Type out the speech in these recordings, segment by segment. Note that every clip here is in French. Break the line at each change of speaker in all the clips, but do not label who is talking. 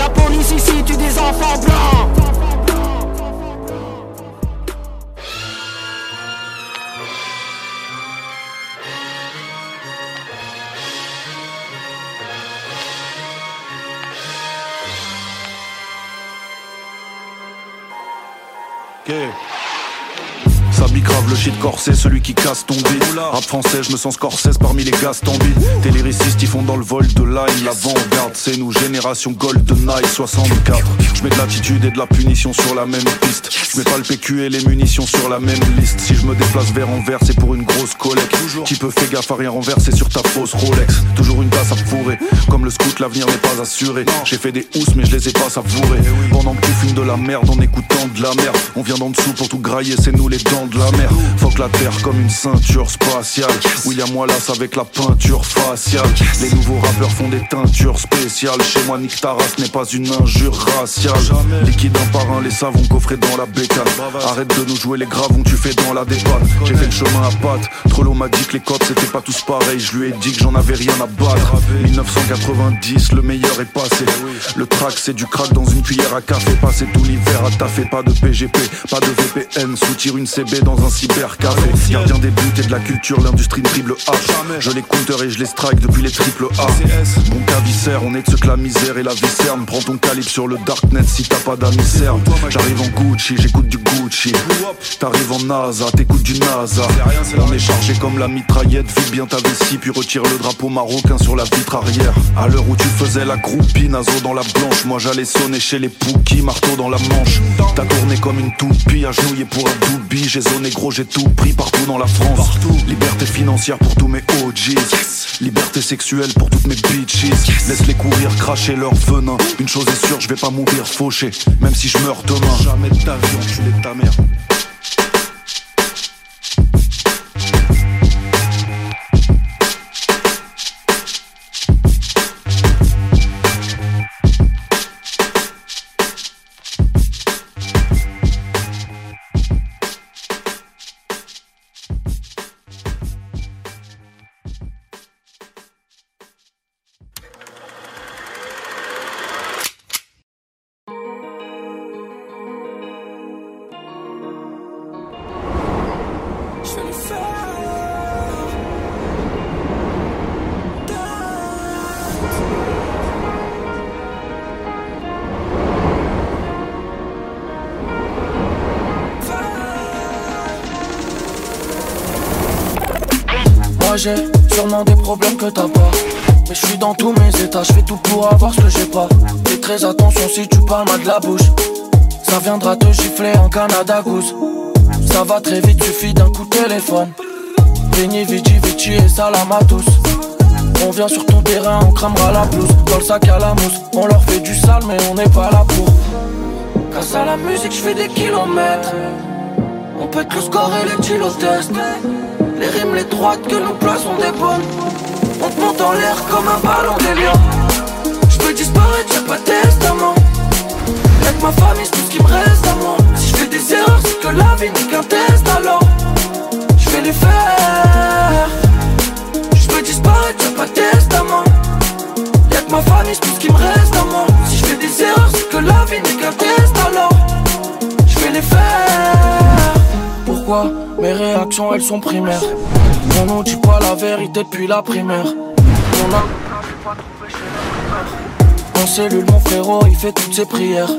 La police ici tue des enfants blancs.
Shit corsé, celui qui casse ton beat. Rap français, je me sens Scorsese parmi les gaz tambides T'es lyriciste, ils font dans le vol de line L'avant-garde, c'est nous, génération Gold de Night 64 Je mets de l'attitude et de la punition sur la même piste. Je mets pas le PQ et les munitions sur la même liste. Si je me déplace vers envers, c'est pour une grosse collecte. Qui peut faire gaffe à rien renverser sur ta fausse Rolex? Toujours une tasse à fourrer. Comme le scout, l'avenir n'est pas assuré. J'ai fait des housses mais je les ai pas savourés Pendant que tu fumes de la merde en écoutant de la merde. On vient d'en dessous pour tout grailler, c'est nous les dents de la mer Fuck la terre comme une ceinture spatiale. William Wallace avec la peinture faciale. Les nouveaux rappeurs font des teintures spéciales. Chez moi Nick Taras n'est pas une injure raciale. Liquide un par un les savons coffrés dans la bécane. Arrête de nous jouer les gravons tu fais dans la dépanne J'ai fait le chemin à pattes. Trollo m'a dit que les codes c'était pas tous pareils. Je lui ai dit que j'en avais rien à battre. 1990 le meilleur est passé. Le track c'est du crack dans une cuillère à café. Passé tout l'hiver à taffer. Pas de PGP, pas de VPN Sous-tire une CB dans un cybercafé Gardien des buts et de la culture, l'industrie triple H Je les counter et je les strike depuis les triple A. Bon cavissère, on est de ce que la misère et la vie cerne Prends ton calibre sur le darknet si t'as pas d'amis J'arrive en Gucci, j'écoute du Gucci. T'arrives en NASA, t'écoutes du NASA. On est chargé comme la mitraillette Vide bien ta vessie puis retire le drapeau marocain sur la vitre arrière. À l'heure où tu faisais la groupie, naso dans la blanche Moi j'allais sonner chez les Pookies, marteau dans la manche. T'as tourné comme une toupie, agenouillé pour un doubi J'ai zoné gros, j'ai tout pris partout dans la France. Liberté financière pour tous mes OGs Liberté sexuelle pour toutes mes bitches. Laisse-les courir, cracher leur venin Une chose est sûre, je vais pas mourir fauché Même si je meurs demain. Jamais de ta vie, de ta mère
j'ai sûrement des problèmes que t'as pas. Mais je suis dans tous mes états, je fais tout pour avoir ce que j'ai pas. Fais très attention si tu parles mal de la bouche. Ça viendra te gifler en Canada Goose. Ça va très vite, suffit d'un coup de téléphone. Veni Vici Vici et salam à tous. On vient sur ton terrain, on cramera la blouse. Dans le sac à la mousse, on leur fait du sale mais on n'est pas là pour. Grâce à la musique, je fais des kilomètres. On pète le score et les kilos test les rimes, les droites que nous plaçons des bonnes. On te monte en l'air comme un ballon d'hélium Je peux disparaître, y'a pas de testament. Que ma famille, c'est tout ce qui me reste à moi. Si je fais des erreurs, c'est que la vie n'est qu'un test alors. Je vais les faire. Je peux disparaître, y'a pas testament. Y'a que ma famille, c'est tout ce qui me reste à moi. Si je fais des erreurs, c'est que la vie n'est qu'un test alors. Je vais les faire Mes réactions elles sont primaires. On nous dit pas la vérité depuis la primaire. On a En cellule mon frérot il fait toutes ses prières.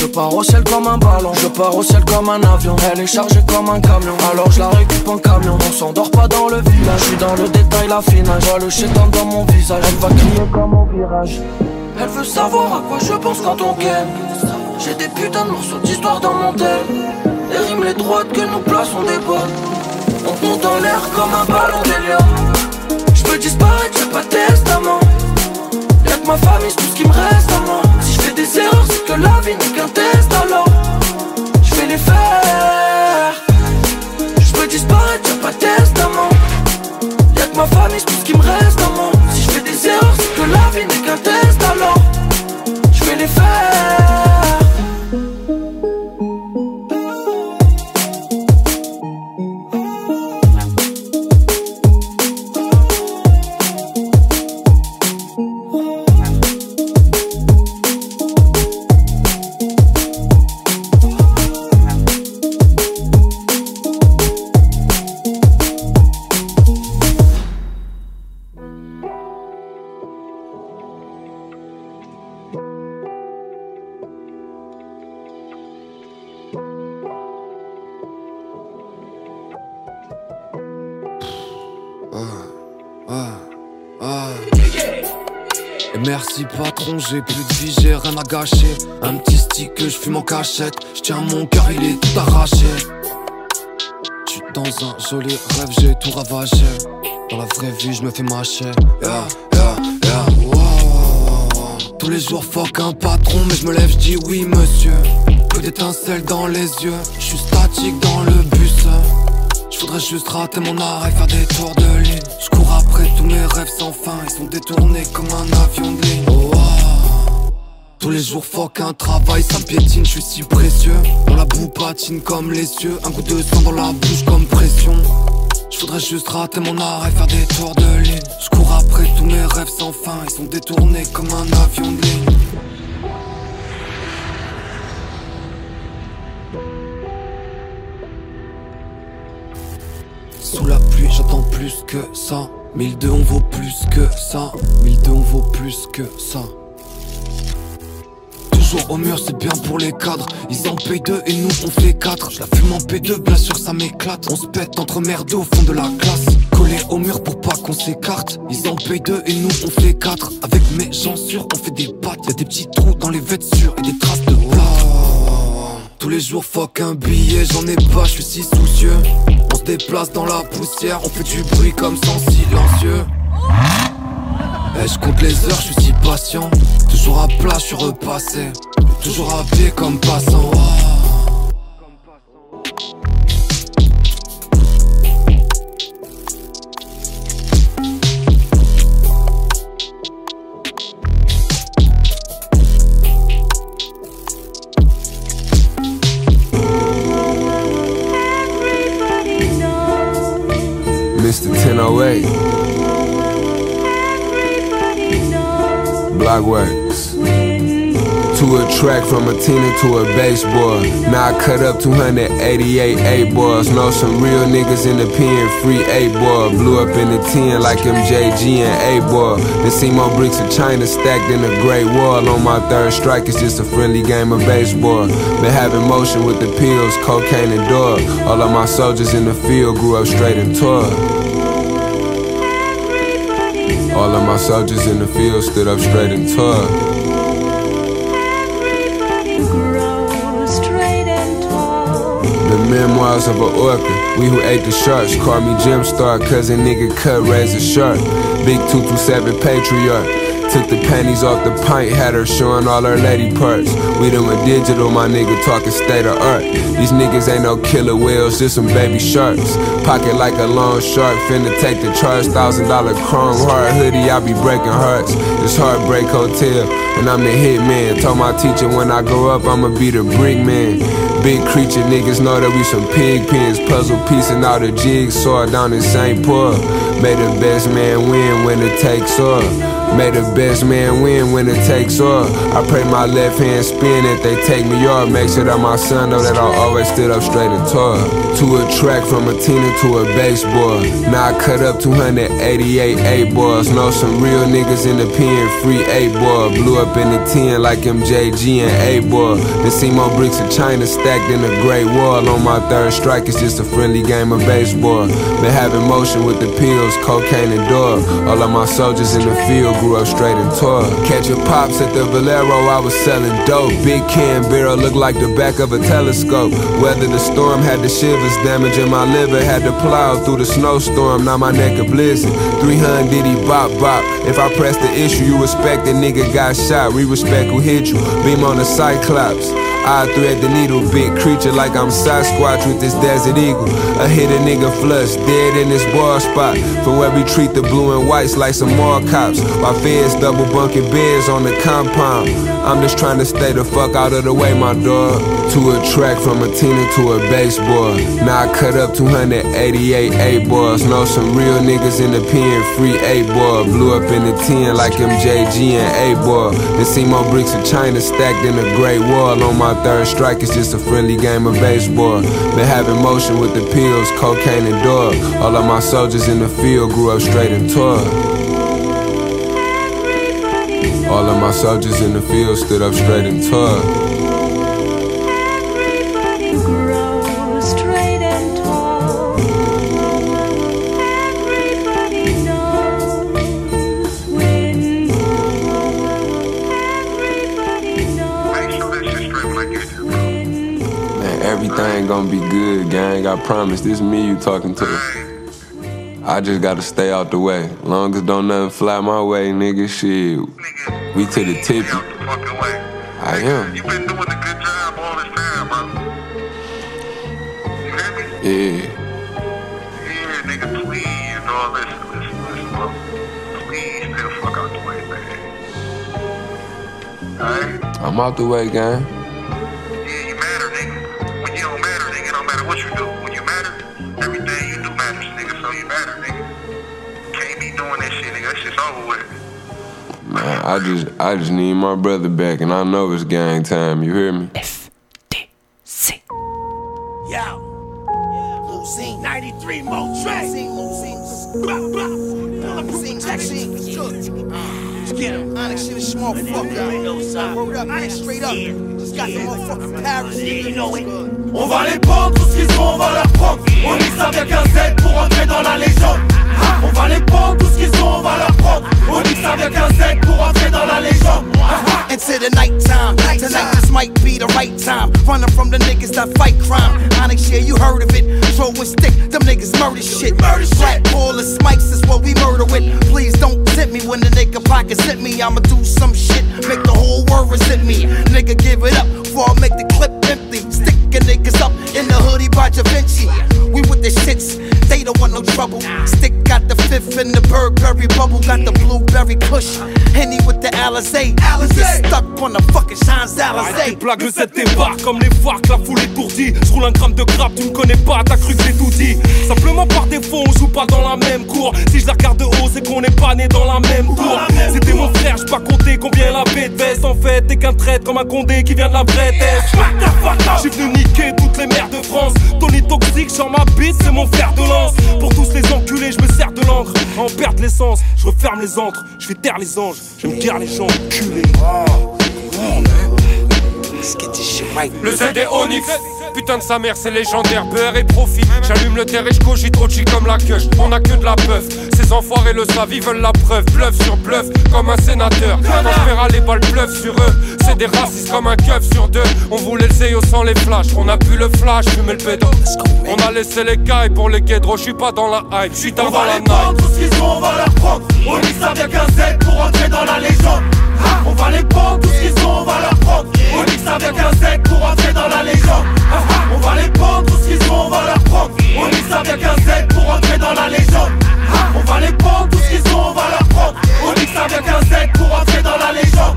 Je pars au ciel comme un ballon Je pars au ciel comme un avion. Elle est chargée comme un camion Alors je la récupère en camion. On s'endort pas dans le village Je suis dans le détail la finale. Vois le chétan dans mon visage Elle va crier comme au virage. Elle veut savoir à quoi je pense quand on ken J'ai des putains de morceaux d'histoire dans mon tel les les droites que nous plaçons des bonnes On te monte en l'air comme un ballon d'hélium Je peux disparaître, y'a pas de testament ma famille, c'est tout ce qui me reste à moi. Si je fais des erreurs, c'est que la vie n'est qu'un test alors. Je vais les faire. Je peux disparaître, y'a pas de testament. Y'a que ma famille, c'est tout ce qui me reste à moi. Si je fais des erreurs, c'est que la vie n'est qu'un test alors. Je vais les faire.
Un petit stick que je fume en cachette. Je tiens mon cœur, il est tout arraché. J'suis dans un joli rêve, j'ai tout ravagé. Dans la vraie vie, je me fais mâcher. Yeah, yeah, yeah. Wow. Tous les jours, fuck un patron, mais je me lève, je dis oui, monsieur. Que d'étincelles dans les yeux, je suis statique dans le bus. Je voudrais juste rater mon arrêt, faire des tours de ligne. Je cours après tous mes rêves sans fin, ils sont détournés comme un avion de ligne. Tous les jours, fuck un travail, ça piétine, je suis si précieux. Dans la boue patine comme les yeux, un coup de sang dans la bouche comme pression. Je voudrais juste rater mon arrêt, faire des tours de ligne. Je cours après tous mes rêves sans fin, ils sont détournés comme un avion de ligne. Sous la pluie, j'attends plus que ça. 1002, on vaut plus que ça. 1002, on vaut plus que ça. Toujours au mur, c'est bien pour les cadres. Ils en payent deux et nous on fait quatre. La fume en P2, bien sûr ça m'éclate. On se pète entre merde au fond de la classe. Collé au mur pour pas qu'on s'écarte. Ils en payent deux et nous on fait quatre. Avec mes gens sûrs, on fait des pattes. Y'a des petits trous dans les vêtures et des traces de plats. Tous les jours, fuck un billet, j'en ai pas, je suis si soucieux. On se déplace dans la poussière, on fait du bruit comme sans silencieux. Je compte les heures, je suis si patient. Toujours à plat, je suis repassé. Toujours à pied comme passant.
Blockworks. To a track from a Tina to a baseball. Now I cut up 288 A boys. Know some real niggas in the pen, free A boy. Blew up in the 10 like MJG and A boy. Then see more bricks of China stacked in a great wall. On my third strike, it's just a friendly game of baseball. Been having motion with the pills, cocaine and dog. All of my soldiers in the field grew up straight and tall. All of my soldiers in the field stood up straight and tall. The memoirs of an orca. We who ate the sharks. Call me Jim Star, cousin nigga cut razor sharp. Big 227 patriarch. Took the panties off the pint, had her showing all her lady parts. We done digital, my nigga talking state of art. These niggas ain't no killer whales, just some baby sharks. Pocket like a long shark, finna take the charge. Thousand dollar chrome heart hoodie, I be breaking hearts. This Heartbreak Hotel, and I'm the hitman. Told my teacher when I grow up, I'ma be the brick man. Big creature niggas know that we some pig pens. Puzzle piecing out a jigsaw down in St. Paul. May the best man win when it takes off. May the best man win when it takes off. I pray my left hand spin if they take me off. Make sure that my son know that I always stood up straight and tall. To a track from a Tina to a baseball. Now I cut up 288 A boys. Know some real niggas in the pen, free A boy. Blew up in the 10 like MJG and A boy. Then see more bricks of China stacked in a great wall. On my third strike, it's just a friendly game of baseball. Been having motion with the pills, cocaine and dog. All of my soldiers in the field grew up straight in tour. Catching pops at the Valero, I was selling dope. Big can barrel looked like the back of a telescope. Weather the storm had the shivers, damaging my liver. Had to plow through the snowstorm, now my neck a blizzard. 300 diddy bop bop. If I press the issue, you respect the nigga got shot. We respect who hit you. Beam on the Cyclops. I thread the needle, big creature like I'm Sasquatch with this desert eagle. I hit a nigga flush, dead in this bar spot. From where we treat the blue and whites like some more cops. My feds double bunking beds on the compound. I'm just trying to stay the fuck out of the way, my dog. To a track from a Tina to a baseball. Now I cut up 288 eight balls. Know some real niggas in the pen, free eight ball. Blew up in the 10 like MJG and eight ball. Then see more bricks of China stacked in a great wall on my third strike is just a friendly game of baseball. Been having motion with the pills, cocaine and dog. All of my soldiers in the field grew up straight and tall. All of my soldiers in the field stood up straight and tall. Gonna be good, gang. I promise. This me you talking to. I just gotta stay out the way. Long as don't nothing fly my way, nigga. Shit, we to the tippy. I am. You been doing a good job all this time, bro. You hear me? Yeah. Yeah, nigga, please, dog. Listen, listen, listen, bro. Please stay the fuck out the way, man. Alright? I'm out the way, gang. Man, I just I just need my brother back and I know it's gang time, you hear me? FDC. Yo. Losing 93 more tracks. Losing, losing. Jack Let's get uh, him. Onyx shit is small fuck up. Word up, man, straight up. Just got the motherfucking Paris. You know it. On va les prendre, tout ce qu'ils ont, on va leur prendre. On mixe avec un Z pour entrer dans la légende. Ah, on va les prendre, tout ce qu'ils ont, on va leur prendre. On mixe avec un Z pour entrer dans la légende. Ah, ah. Into the night time. Tonight this might be the right time. Running from the niggas that fight crime. Onyx, yeah, you heard of it. Throw Throwing stick, them niggas murder shit. Murder Black ball of smikes is what we murder with. Please don't tip me when the nigga pockets hit me. I'ma do some shit, make the whole world resent me. Nigga, give it up before I make the clip empty. Niggas up in the hoodie by Da Vinci. We with the shits, they don't want no trouble. Stick got the fifth in the Burberry bubble, got the blueberry push. Henny with the Alizé. Alizé. Stuck on the fucking Champs-Élysées. Blague, le Z débarque comme les farcs, la foule étourdie. J'roule un gramme de grappe, tu me connais pas, t'as cru que j'ai tout dit. Simplement par défaut, on joue pas dans la même cour. Si je la regarde de haut, c'est qu'on n'est pas né dans la même tour. C'était mon frère, j'peux pas compter combien la de veste. En fait, t'es qu'un traître comme un condé qui vient de la vraie tête. J'suis venu niquer toutes les mères de France. Tony toxique, sur ma bite, c'est mon fer de lance. Pour tous les enculés, je me sers de l'encre. En perdre l'essence, je referme les encres, je vais taire les anges, je me guère les gens culés.
Le Z est Onyx Putain de sa mère, c'est légendaire, beurre et profit. J'allume le terre et je cogite Ochi comme la queue. On a que de la peuf. Ces enfoirés le savent, ils veulent la preuve. Bluff sur bluff, comme un sénateur. Quand je verra les balles bluff sur eux, c'est des racistes comme un keuf sur deux. On voulait le sans les flashs. On a pu le flash, fumer le pédo. On a laissé les cailles pour les guédros. Je suis pas dans la hype, je suis dans la night.
Tout ce qu'ils ont, on va leur prendre. On mixe avec un Z pour entrer dans la légende. On va les prendre, tout ce qu'ils ont, on va leur prendre. On mixe avec un Z pour entrer dans la légende. On va les prendre, tout ce qu'ils ont, on va leur prendre. On mixe avec un Z pour entrer dans la légende. On va les prendre, tout ce qu'ils ont, on va leur prendre. On mixe avec un Z pour entrer dans la légende.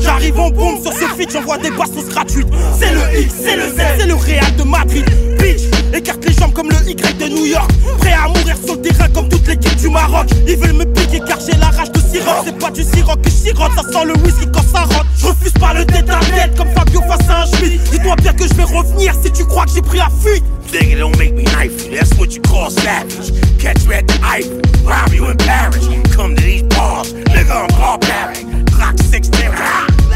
J'arrive en bombe sur ce feat, j'envoie des bastos gratuites. C'est le X, c'est le Z, c'est le Real de Madrid. Écarte les jambes comme le Y de New York. Prêt à mourir sur le terrain comme toute l'équipe du Maroc. Ils veulent me piquer car j'ai la rage de sirop. C'est pas du sirop que sirote, ça sent le whisky quand ça rentre. Je refuse pas le tête à tête comme Fabio face à un Schmidt. Dis-toi bien que je vais revenir si tu crois que j'ai pris la fuite. Nigga, don't make me knife that's what you call savage. Catch me at the Eiffel, rob you in Paris. Come to these bars, nigga, I'm barbaric. Glock 16,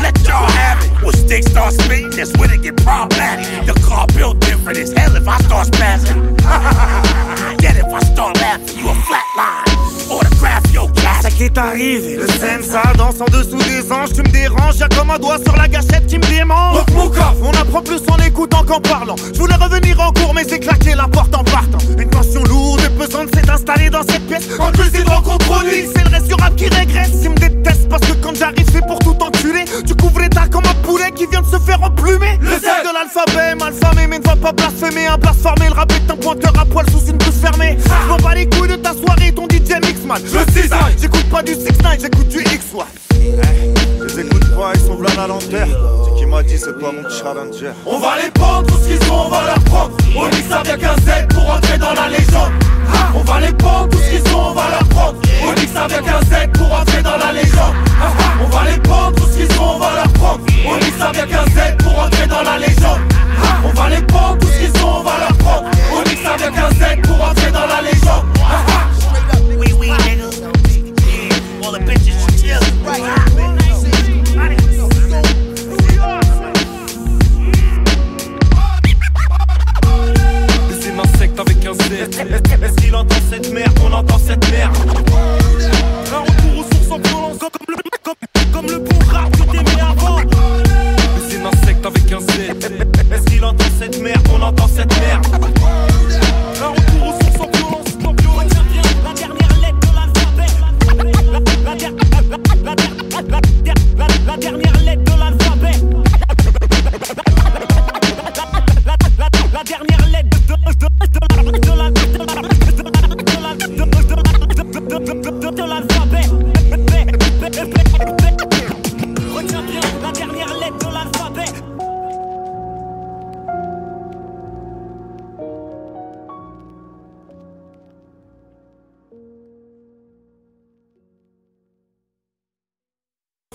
let y'all have it. When sticks start spitting, that's when it get problematic. The car built different as hell if I start spazzing. Get if I start laughing, you a flatline. Autograph
Ça qui est arrivé, le ça danse en dessous des anges, tu me déranges, y'a comme un doigt sur la gâchette qui me démange.
Donc mon cas,
on apprend plus en écoutant qu'en parlant. Je voulais revenir en cours, mais j'ai claqué la porte en partant. Une tension lourde et pesante s'est installée dans cette pièce.
En plus, c'est contrôlé.
C'est le reste du rap qui régresse. Il me déteste parce que quand j'arrive, c'est pour tout enculer. Tu couvres ta comme un qui vient de se faire emplumer.
Le Z
de l'alphabet, malfamé, mais ne va pas blasphémer. Un blasphémé, le rap est un pointeur à poil sous une bouche fermée. Je m'en bats les couilles de ta soirée, ton DJ mix mal.
Je sais
J'écoute pas du 6 9 j'écoute du X-One.
Je les écoute pas, ils sont v'là la lanterne. C'est qui m'a dit, c'est pas mon challenger.
On va les prendre, tout ce qu'ils sont, on va leur prendre. On ça vient qu'un Z pour entrer dans la légende. On va les prendre, tout ce qu'ils sont, on va leur prendre. On ça vient qu'un Z pour entrer dans la légende. On va les prendre, on va leur prendre. On ça vient qu'un Z pour entrer dans la légende. On va les prendre, tout ce qu'ils sont, on va leur prendre. On vient qu'un Z pour entrer dans la légende.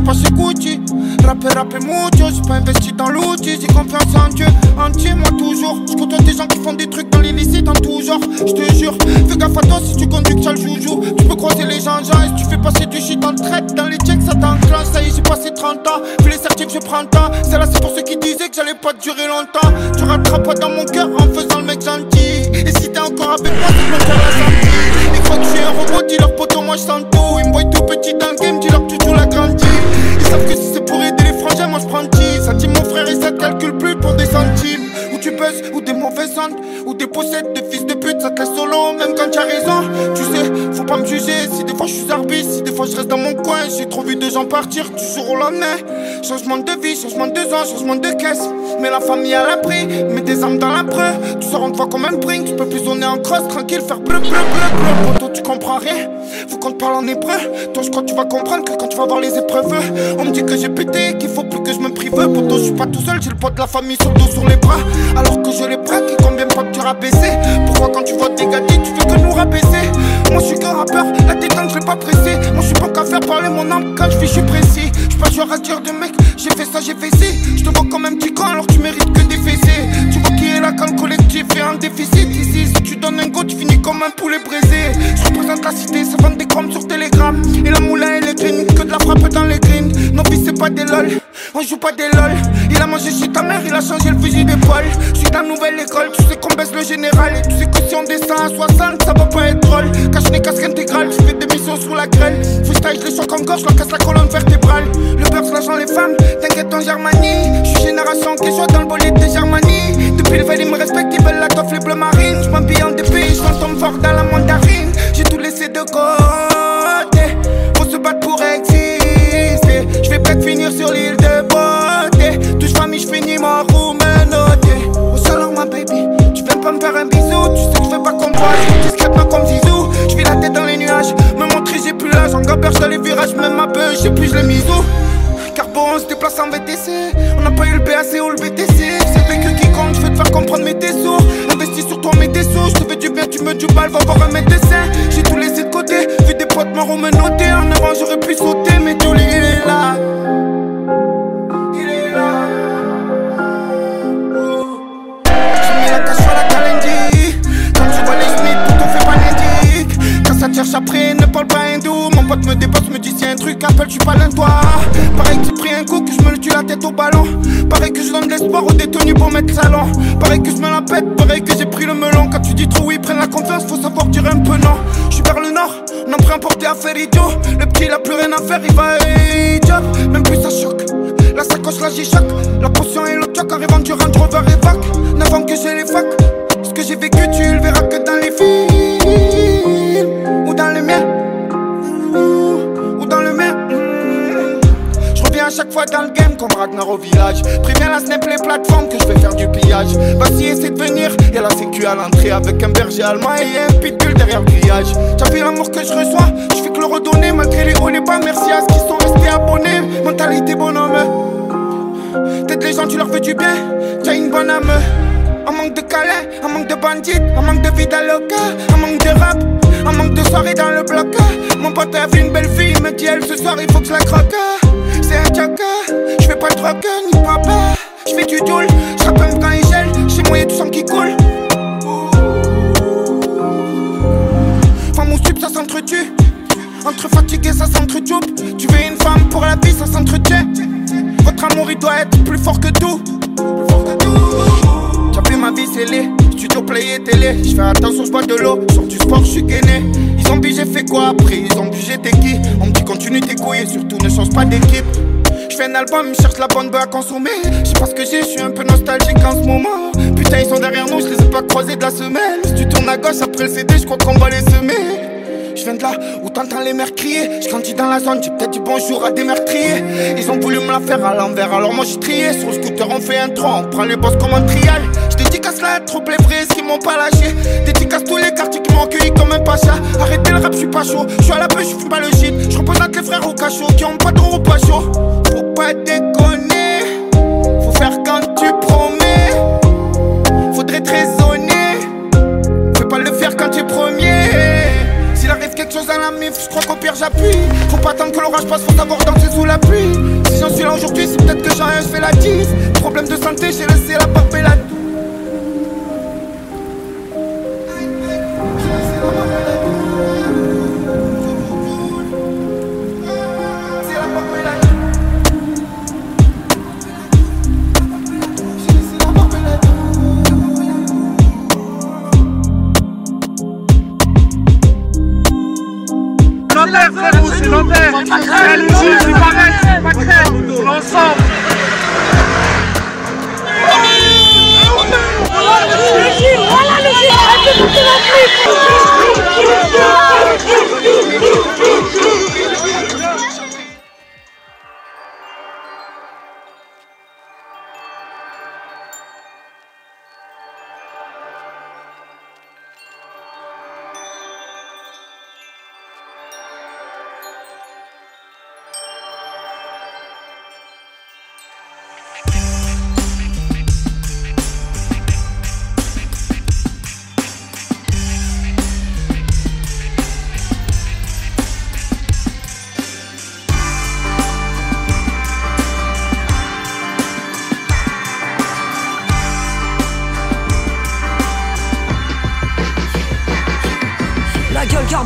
31 Je vais pas chez Gucci, rapper, rapper mucho J'ai pas investi dans l'outil, j'ai confiance en Dieu Entier, moi toujours, côtoie des gens qui font des trucs dans l'illicite en tout genre. Je te jure, fais gaffe à toi si tu conduis que t'as le joujou. Tu peux croiser les gens, gens, et si tu fais passer du shit en traite Dans les checks, ça t'enclenche, ça y est, j'ai passé 30 ans. Vu les certifs, je prends le temps Celle-là, c'est pour ceux qui disaient que j'allais pas durer longtemps. Tu rateras pas dans mon cœur en faisant le mec gentil. Et si t'es encore avec moi, c'est que mon l'a senti Ils croient que je suis un robot, dis leur poteau, moi je sens tout Ils me voient tout petit dans le game, dis leur tu Savent que si c'est pour aider les frangins, moi je prends 10 Ou des mauvaises ondes Ou des possèdes de fils de pute, ça te laisse solo Même quand tu as raison, tu sais, faut pas me juger Si des fois je suis arbitre, si des fois je reste dans mon coin. J'ai trop vu de gens partir du jour au lendemain. Changement de vie, changement de ans, changement de caisse. Mais la famille à l'abri, mets des armes dans la preu. Tu sors une fois comme un brink, tu peux plus zoner en cross Tranquille, faire bleu, bleu, bleu, bleu. Poto, tu comprends rien, faut qu'on te parle en hébreu. Toi je crois que tu vas comprendre que quand tu vas voir les épreuves On me dit que j'ai pété, qu'il faut plus que je me prive. Poto, je suis pas tout seul, j'ai le poids de la famille sur le dos, sur les bras que je les braque, et combien de fois tu rabaissé Pourquoi quand tu vois des gadis, tu fais que nous rabaisser? Moi je suis qu'un rappeur, la détente je l'ai pas pressé Moi je suis pas qu'à faire parler mon âme quand je vis, je suis précis Je pas genre à dire de mec, j'ai fait ça, j'ai fait ci. Je te vois comme un petit con alors tu mérites que des fessées. Tu vois qui est là quand le collectif est en déficit? Ici si tu donnes un go tu finis comme un poulet braisé. Je représente la cité, ça vend des chrome sur Telegram. Et la moulin elle est green, que de la frappe dans les greens. Nos vies c'est pas des lol, on joue pas des lol. Il a mangé chez ta mère, il a changé le fusil d'épaule Je suis de la nouvelle école, tu sais qu'on baisse le général. Et tu sais que si on descend à 60 ça va pas être drôle. Cache les casques intégrales, je fais des missions sous la grêle. Freestyle je les choque encore, je leur casse la colonne vertébrale. Le beurre l'argent les femmes, t'inquiète en Germanie. Je suis génération qui soit dans le bolide de Germanie. Depuis le veille ils me respectent, ils veulent la toffe les bleus marines. Je m'habille en pays, je tombe fort dans la mandarine. J'ai tout laissé de côté. Faut se battre pour Je vais peut-être finir sur l'île de beauté. Touche famille, je finis ma roue Oh salam ma baby, tu viens pas me faire un bisou? Tu sais que je fais pas je suis discrètement comme Zizou. Je vis la tête dans les nuages, me montrer j'ai plus l'âge. En dans les virages, même ma beuh, j'ai plus je l'ai mis où On se déplace en VTC On n'a pas eu le BAC ou le BTC C'est vécu qui compte, je vais te faire comprendre mes dessous. Investis sur toi mes dessous, je te fais du bien, tu me du mal, va voir un médecin. J'ai tout laissé de côté, vu des potes marrons me noter En avant j'aurais pu sauter, mais Jolie il est là. Ça te cherche après, ne parle pas hindou. Mon pote me dépasse, me dit si un truc, appelle, je suis pas l'un toi. Pareil que j'ai pris un coup, que je me le tue la tête au ballon. Pareil que je donne de l'espoir aux détenus pour mettre salon. Pareil que je me la pète, pareil que j'ai pris le melon. Quand tu dis trop oui, prennent la confiance, faut savoir dire un peu non. Je suis vers le nord, on a pris un porté à faire idiot. Le petit, il a plus rien à faire, il va et job. Même plus ça choque. La sacoche, j'y choc. La potion et le choc arrivant du Range Rover évoque. N'avant que j'ai les facs. Ce que j'ai vécu, tu le verras que dans les films. Ou dans les miens. Chaque fois dans le game comme Ragnar au village. Préviens la snap les plateformes que je vais faire du pillage. Vas-y, essaie de venir. Y'a la sécu à l'entrée avec un berger allemand et un pitbull derrière le grillage. T'as vu l'amour que je reçois? Je fais que le redonner malgré les hauts les bas. Merci à ceux qui sont restés abonnés. Mentalité bonhomme. T'aides les gens, tu leur fais du bien. T'as une bonne âme. Un manque de câlin, un manque de bandits, un manque de vie d'aloca, un manque de rap, un manque de soirée dans le bloc. Mon pote a vu une belle fille, il me dit elle ce soir il faut que je la croque. C'est un tchaka, je fais pas de drogue ni de papa. Je fais du doule, je quand il gèle, chez moi y'a du sang qui coule. Femme ou sup, ça s'entretue. Entre fatigué, ça s'entretoupe. Tu veux une femme pour la vie, ça s'entretient. Votre amour, il doit être plus fort que tout. Plus fort que tout. Vu ma vie scellée, studio play et télé. Je fais attention, je bois de l'eau. Sur du sport, je suis gainé. Ils ont dit j'ai fait quoi après? Ils ont dit j'étais qui? On me dit continue tes couilles et surtout ne change pas d'équipe. Je fais un album, ils cherchent la bonne bœuf à consommer. Je sais pas ce que j'ai, je suis un peu nostalgique en ce moment. Putain, ils sont derrière nous, je les ai pas croisés de la semaine. Si tu tournes à gauche après le CD, je crois qu'on va les semer. Je viens de là où t'entends les mères crier. Je grandis dans la zone, j'ai peut-être dit bonjour à des meurtriers. Ils ont voulu me la faire à l'envers, alors moi j'ai trié. Sur le scooter, on fait un tronc, on prend les boss comme un trial. La troupe, les vrais, qui m'ont pas lâché. Dédicace tous les quartiers qui m'ont accueilli comme un pacha. Arrêtez le rap, je suis pas chaud. Je suis à la beuh, je fume pas le shit. Je représente les frères au cachot qui ont pas de gros pas chaud. Faut pas déconner, faut faire quand tu promets. Faudrait être raisonné, fais pas le faire quand tu es premier. S'il arrive quelque chose à la mif, je crois qu'au pire j'appuie. Faut pas attendre que l'orage passe, faut savoir danser sous la pluie. Si j'en suis là aujourd'hui, c'est peut-être que j'en ai, je fais la 10. Problème de santé, j'ai laissé la barbe et la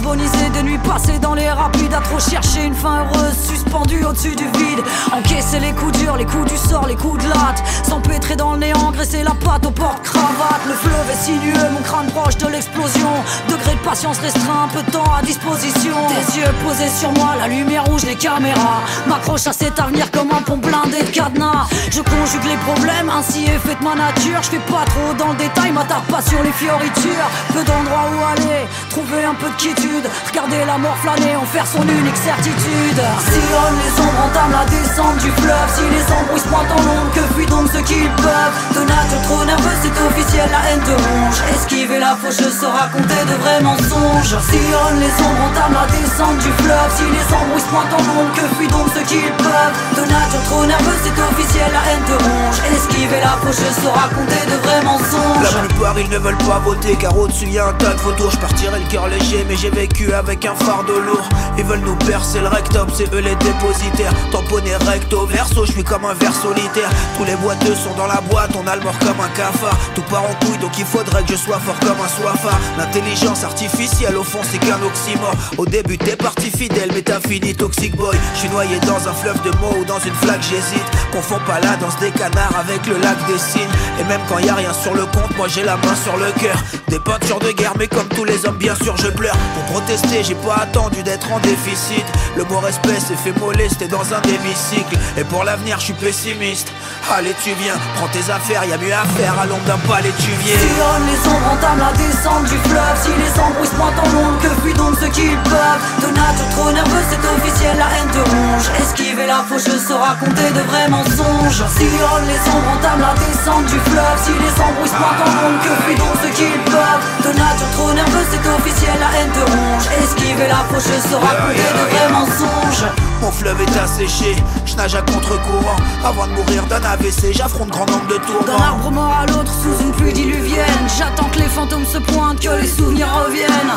Carbonisée des nuits passées dans les rapides À trop chercher une fin heureuse suspendue au-dessus du vide. Encaisser les coups durs, les coups du sort, les coups de latte. S'empêtrer dans le néant, graisser la patte au porte-cravate Le fleuve est sinueux, mon crâne proche de l'explosion. Degré de patience restreint, peu de temps à disposition. Des yeux posés sur moi, la lumière rouge, les caméras. M'accroche à cet avenir comme un pont blindé de cadenas. Je conjugue les problèmes, ainsi est faite ma nature. Je fais pas trop dans le détail, m'attarde pas sur les fioritures. Peu d'endroits où aller, trouver un peu de quiétude Regarder la mort flâner, en faire son unique certitude. Sillonne les ombres, entament la descente du fleuve. Si les embrouilles se pointent en l'ombre, que fuient donc ceux qui le peuvent. De nature trop nerveuse, c'est officiel, la haine te ronge Esquiver la faucheuse se raconter de vrais mensonges. Sillonne les ombres, entament la descente du fleuve. Si les embrouilles pointent en l'ombre, que fuient donc ceux qui le peuvent? De nature trop nerveuse, c'est officiel, la haine te ronge Esquiver la faucheuse se raconter de vrais mensonges.
La plupart
ils ne veulent pas voter Car au-dessus y a un tas de photos Je partirai le cœur léger mais j'ai vécu avec un fardeau lourd Ils veulent nous percer le rectum, c'est eux les dépositaires. Tamponné recto verso, je suis comme un ver solitaire Tous les boiteux sont dans la boîte, on a le mort comme un cafard Tout part en couille donc il faudrait que je sois fort comme un soifard L'intelligence artificielle au fond c'est qu'un oxymore. Au début t'es parti fidèle mais t'as fini toxic boy. Je suis noyé dans un fleuve de mots ou dans une flaque j'hésite. Confonds pas la danse des canards avec le lac des signes Et même quand y a rien sur le compte, moi j'ai la main sur le cœur. Des peintures de guerre mais comme tous les hommes bien sûr je pleure. Pour protester j'ai pas attendu d'être en déficit. Le mot respect s'est fait molester dans un hémicycle Et pour l'avenir je suis pessimiste Allez tu viens, prends tes affaires, y a mieux à faire à l'ombre d'un palais tu viens
Sillonne les ombres entament la descente du fleuve. Si les embrouilles se pointent en l'ombre, que fuient donc ceux qu'ils peuvent? De nature trop nerveuse, c'est officiel, la haine te ronge. Esquiver la faucheuse se raconter de vrais mensonges. Sillonne les ombres entament la descente du fleuve. Si les embrouilles se pointent en l'ombre, que fuient donc ceux qu'ils peuvent? De nature trop nerveuse, c'est officiel, la haine te ronge. Esquiver la faucheuse se raconter de vrais mensonges
mon fleuve est asséché, je nage à contre-courant. Avant de mourir d'un AVC, j'affronte grand nombre de tours
D'un arbre mort à l'autre sous une pluie diluvienne. J'attends que les fantômes se pointent, que les souvenirs reviennent.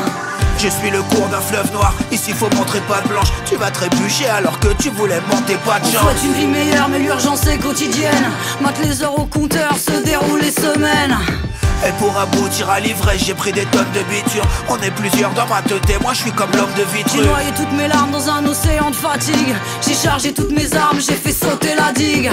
Je suis le cours d'un fleuve noir, ici faut montrer pas de blanche. Tu vas trébucher alors que tu voulais monter pas de chance
souhaite une vie meilleure mais l'urgence est quotidienne. Mate les heures au compteur, se déroulent les semaines
et pour aboutir à l'ivresse, j'ai pris des tonnes de biture. On est plusieurs dans ma tête, moi je suis comme l'homme de vitre.
J'ai noyé toutes mes larmes dans un océan de fatigue. J'ai chargé toutes mes armes, j'ai fait sauter la digue.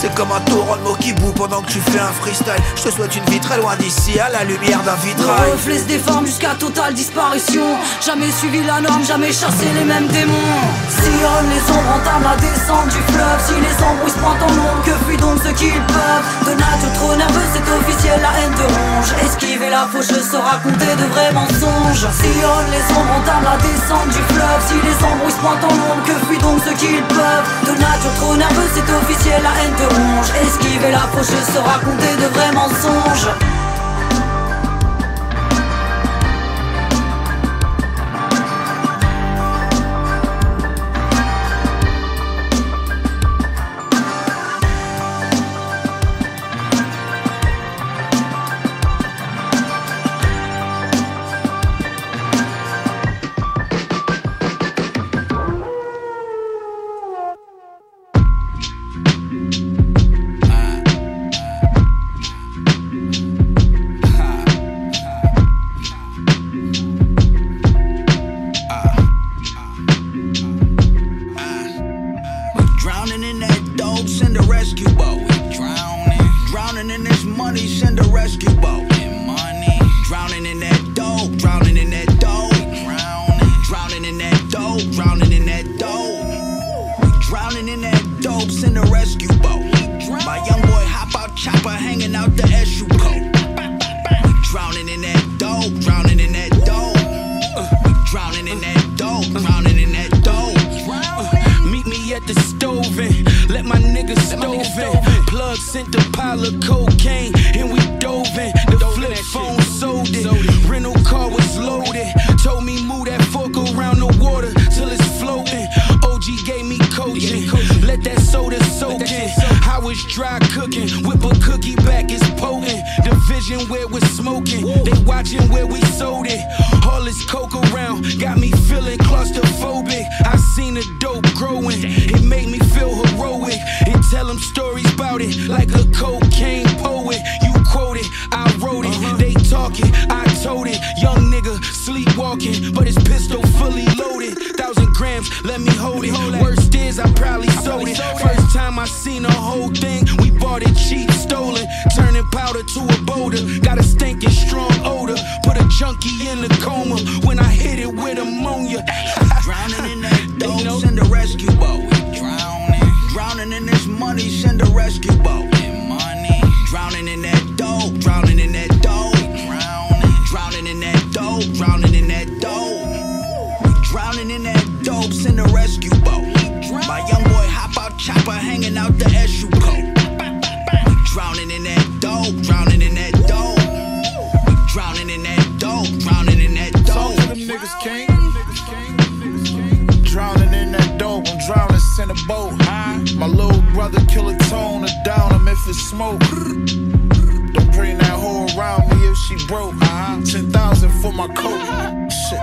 C'est comme un torrent de mots qui boue pendant que tu fais un freestyle. Je te souhaite une vie très loin d'ici, à la lumière d'un vitrail.
Le reflet se déforme jusqu'à totale disparition. Jamais suivi la norme, jamais chassé les mêmes démons. Sillonne les ombres entament la descente du fleuve. Si les embrouilles se pointent en l'ombre, que fuient donc ceux qu'ils peuvent? De nature trop nerveuse, c'est officiel, la haine te ronge. Esquiver la faucheuse se raconter de vrais mensonges. Sillonne les ombres entament la descente du fleuve. Si les embrouilles se pointent en l'ombre, que fuient donc ceux qu'ils peuvent? De nature trop nerveuse, c'est officiel, la haine te Esquiver la faucheuse se raconter de vrais mensonges
sleepwalking, but his pistol fully loaded. Thousand grams, let me hold it. Worst is I probably sold it. First time I seen the whole thing, we bought it cheap, stolen. Turning powder to a boulder. Got a stinking strong odor. Put a junkie in a coma when I hit it with ammonia. Drowning in that dope, send a rescue boat. Drowning, drowning in this money, send a rescue boat. Drowning in that dope, drowning in that dope. Dope, drowning in that dope. We Drowning in that dope, send a rescue boat. My young boy hop out chopper, hanging out the SU coat. Drowning in that dope, drowning in that dope. We Drowning in that dope, drowning in that dope.
To them niggas, King. Drowning in that dope, I'm drowning in a boat. My little brother kill a tone or down him if it's smoke. Don't bring that hoe around me if she broke. Uh-huh. 10,000 for my coat. Shit.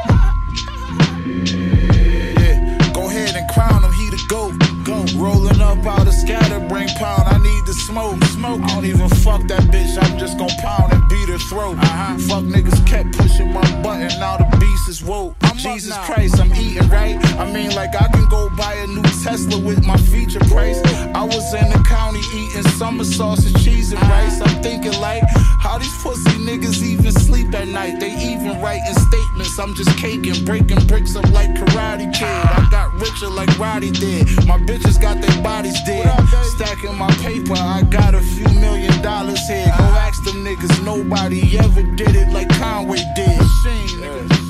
Yeah, go ahead and crown him, he the GOAT. Go. Rolling up out of scatterbrain pound, I need the smoke. Smoke. I don't even fuck that bitch, I'm just gon' pound and beat her throat. Uh-huh. Fuck niggas kept pushing my button, now the beast is woke. Jesus Christ, I'm eating right. I mean, like I can go buy a new Tesla with my feature price. I was in the county eating summer sausage, cheese, and rice. I'm thinking like, how these pussy niggas even sleep at night? They even writing statements. I'm just caking, breaking bricks up like Karate Kid. I got richer like Roddy did. My bitches got their bodies dead. Stacking my paper, I got a few million dollars here. Go ask them niggas, nobody ever did it like Conway did.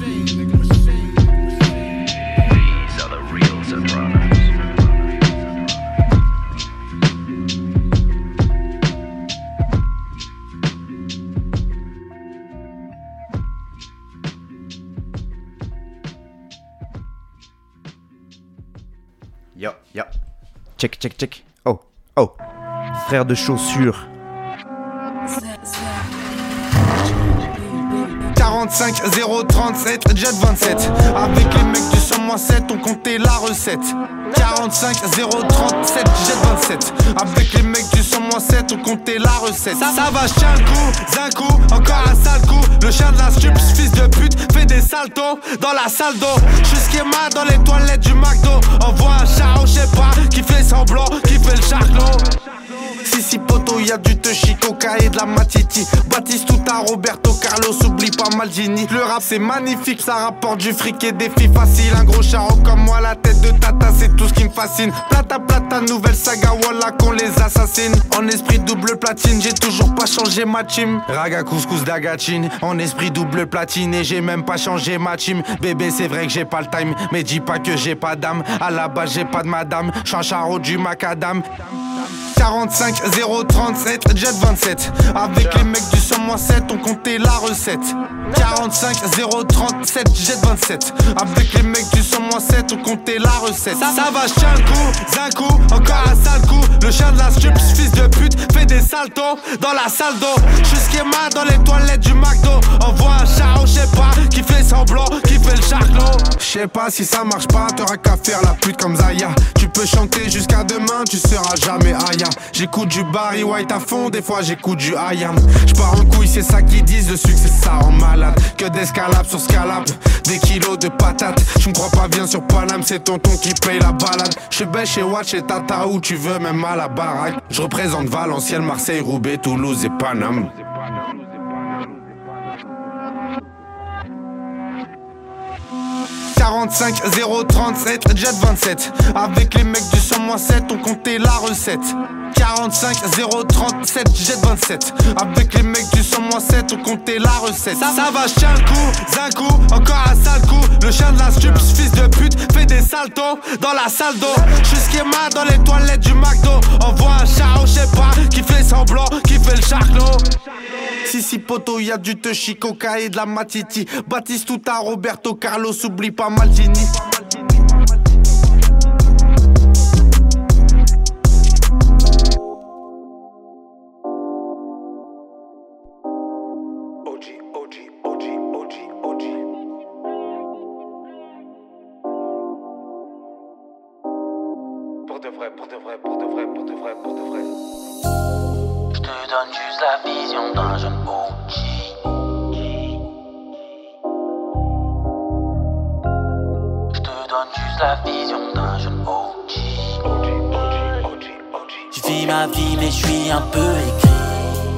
Check, check, check. Oh, oh. Frère de chaussures.
45 037 Jet 27 Avec les mecs du 100-7 on comptait la recette. 45 037 Jet 27 Avec les mecs du 100-7 on comptait la recette. Ça, ça va, je tiens le coup, coup, encore un sale coup. Le chien de la stup, fils de pute Fait des saltos dans la salle d'eau. Je suis schéma dans les toilettes du McDo. Envoie un char, je sais pas, qui fait semblant, qui fait le charclot si si poto, y a du Tushi, Coca et de la Matiti. Baptiste tout à Roberto Carlos, oublie pas Maldini Le rap c'est magnifique, ça rapporte du fric et des filles faciles. Un gros charron comme moi, la tête de Tata, c'est tout ce qui me fascine. Plata plata, nouvelle saga, voilà qu'on les assassine. En esprit double platine, j'ai toujours pas changé ma team. Raga couscous d'Agachine, en esprit double platine Et j'ai même pas changé ma team. Bébé c'est vrai que j'ai pas le time, mais dis pas que j'ai pas d'âme. À la base j'ai pas de madame, charreau du macadam. 45 037 Jet 27 Avec les mecs du 100-7 on comptait la recette. 45 037 Jet 27 Avec les mecs du 100-7 on comptait la recette. Ça, ça va, je tiens le coup, un coup, encore un sale coup. Le chien de la stup, fils de pute Fait des saltos dans la salle d'eau. Suis schéma dans les toilettes du McDo. Envoie un char, je sais pas, qui fait semblant, qui fait le charclot Je sais pas si ça marche pas, t'auras qu'à faire la pute comme Zaya. Tu peux chanter jusqu'à demain, tu seras jamais Aya. J'écoute du Barry White à fond, des fois j'écoute du IAM J'pars en couille, c'est ça qu'ils disent, le succès ça rend malade. Que d'escalade sur scalab, des kilos de patates. Je me crois pas bien sur Paname, c'est tonton qui paye la balade. Je bêche chez Watch et Tata où tu veux, même à la baraque. Je représente Valenciennes, Marseille, Roubaix, Toulouse et Paname 45 037 Jet 27 Avec les mecs du 100-7 on comptait la recette. 45 037 Jet 27 Avec les mecs du 100-7 on comptait la recette. Ça, ça va, je tiens le coup, un coup, encore un sale coup. Le chien de la stup, ce fils de pute Fait des saltos dans la salle d'eau. Je suis dans les toilettes du McDo. Envoie un char, je sais pas, qui fait semblant, qui fait le charclot si si poto, y a du Tushi, Coca et de la Matiti. Baptiste tout à Roberto Carlos, oublie pas Maldini
Pour
juste la vision d'un jeune OG. Je vis ma vie, mais je suis un peu écrit.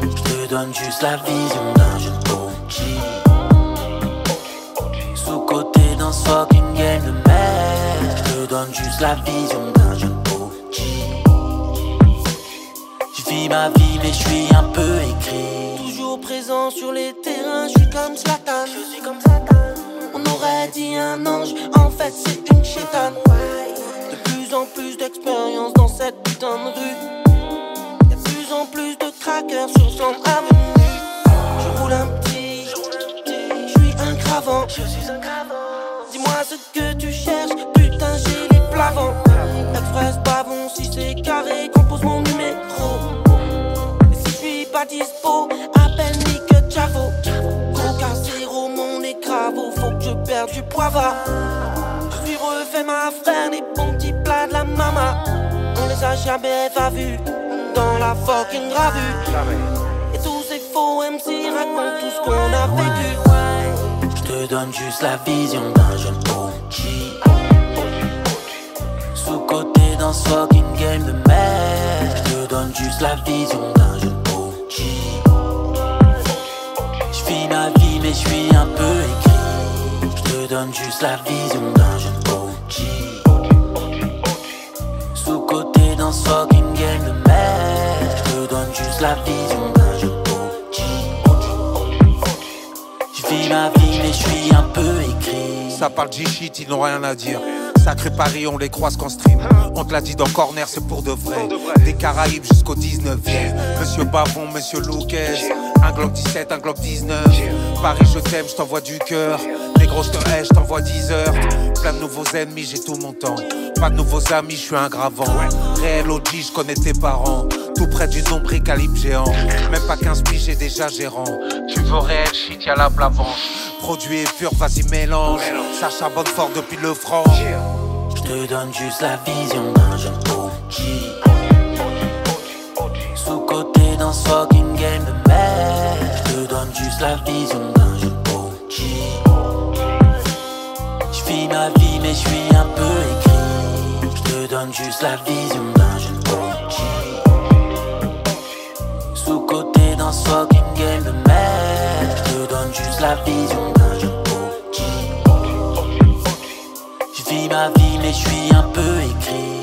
Je te donne juste la vision d'un jeune OG. Sous-côté d'un fucking game de merde. Je te donne juste la vision d'un jeune OG. Je vis ma vie, mais je suis un peu écrit.
Toujours présent sur les terrains, je suis comme Zlatan. Je suis comme Zlatan. On aurait dit un ange, en fait c'est une chétane. De plus en plus d'expérience dans cette putain de rue. De plus en plus de crackers sur son avenue. Je roule un petit, je suis un cravant. Je suis un cravant. Dis-moi ce que tu cherches, putain j'ai les plavants. Express bavon, si c'est carré, compose mon numéro. Et si je suis pas dispo, appelle Nick Chavo.
Faire du poivre. Je suis refait ma frère, les bons petits plats de la mama. On les a jamais pas vus dans la fucking gravure. Et tous ces faux MC racontent tout ce qu'on a vécu. Je te donne juste la vision d'un jeune OG. Sous-côté dans ce fucking game de merde. Je te donne juste la vision d'un jeune mais je suis un peu écrit. Je te donne juste la vision d'un jeune OG. Sous-côté dans fucking game de merde. Je te donne juste la vision d'un jeune OG. Je vis ma vie, mais je suis un peu écrit.
Ça parle G-shit, ils n'ont rien à dire. Sacré Paris, on les croise qu'en stream. On te l'a dit dans Corner, c'est pour de vrai. Des Caraïbes jusqu'au 19e. Monsieur Bavon, Monsieur Louquez. Un Glock 17, un Glock 19. Paris, je t'aime, je t'envoie du cœur. Les grosses te hais, je t'envoie 10 heures. Plein de nouveaux ennemis, j'ai tout mon temps. Pas de nouveaux amis, je suis un gravant. Réel OG, je connais tes parents. Tout près du nombril calibre géant. Même pas 15 piges, j'ai déjà gérant. Tu veux réel shit, y'a la blanche. Produit est pur, vas-y mélange. Ça charbonne fort depuis le franc.
Je te donne juste la vision d'un jeune OG. Sous-côté dans ce fucking game de donne juste la vision d'un jeune OG. Je vis ma vie, mais je suis un peu écrit. Je te donne juste la vision d'un jeune OG. Sous-côté ce fucking game de merde. Je te donne juste la vision d'un jeune OG. Je vis ma vie, mais je suis un peu écrit.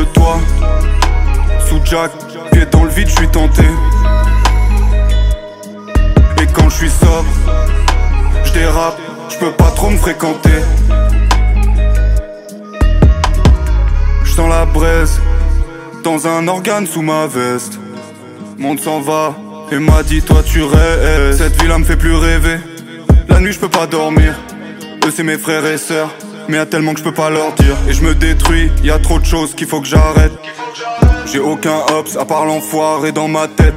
Le sous Jack, pied dans le vide, je suis tenté. Et quand je suis sobre, je dérape, je peux pas trop me fréquenter. Je sens la braise dans un organe sous ma veste. Monde s'en va et m'a dit toi tu rêves. Cette villa me fait plus rêver. La nuit je peux pas dormir. Eux c'est mes frères et sœurs. Mais y'a tellement que je peux pas leur dire. Et je me détruis, y a trop de choses qu'il faut que j'arrête. J'ai aucun hops à part l'enfoiré dans ma tête.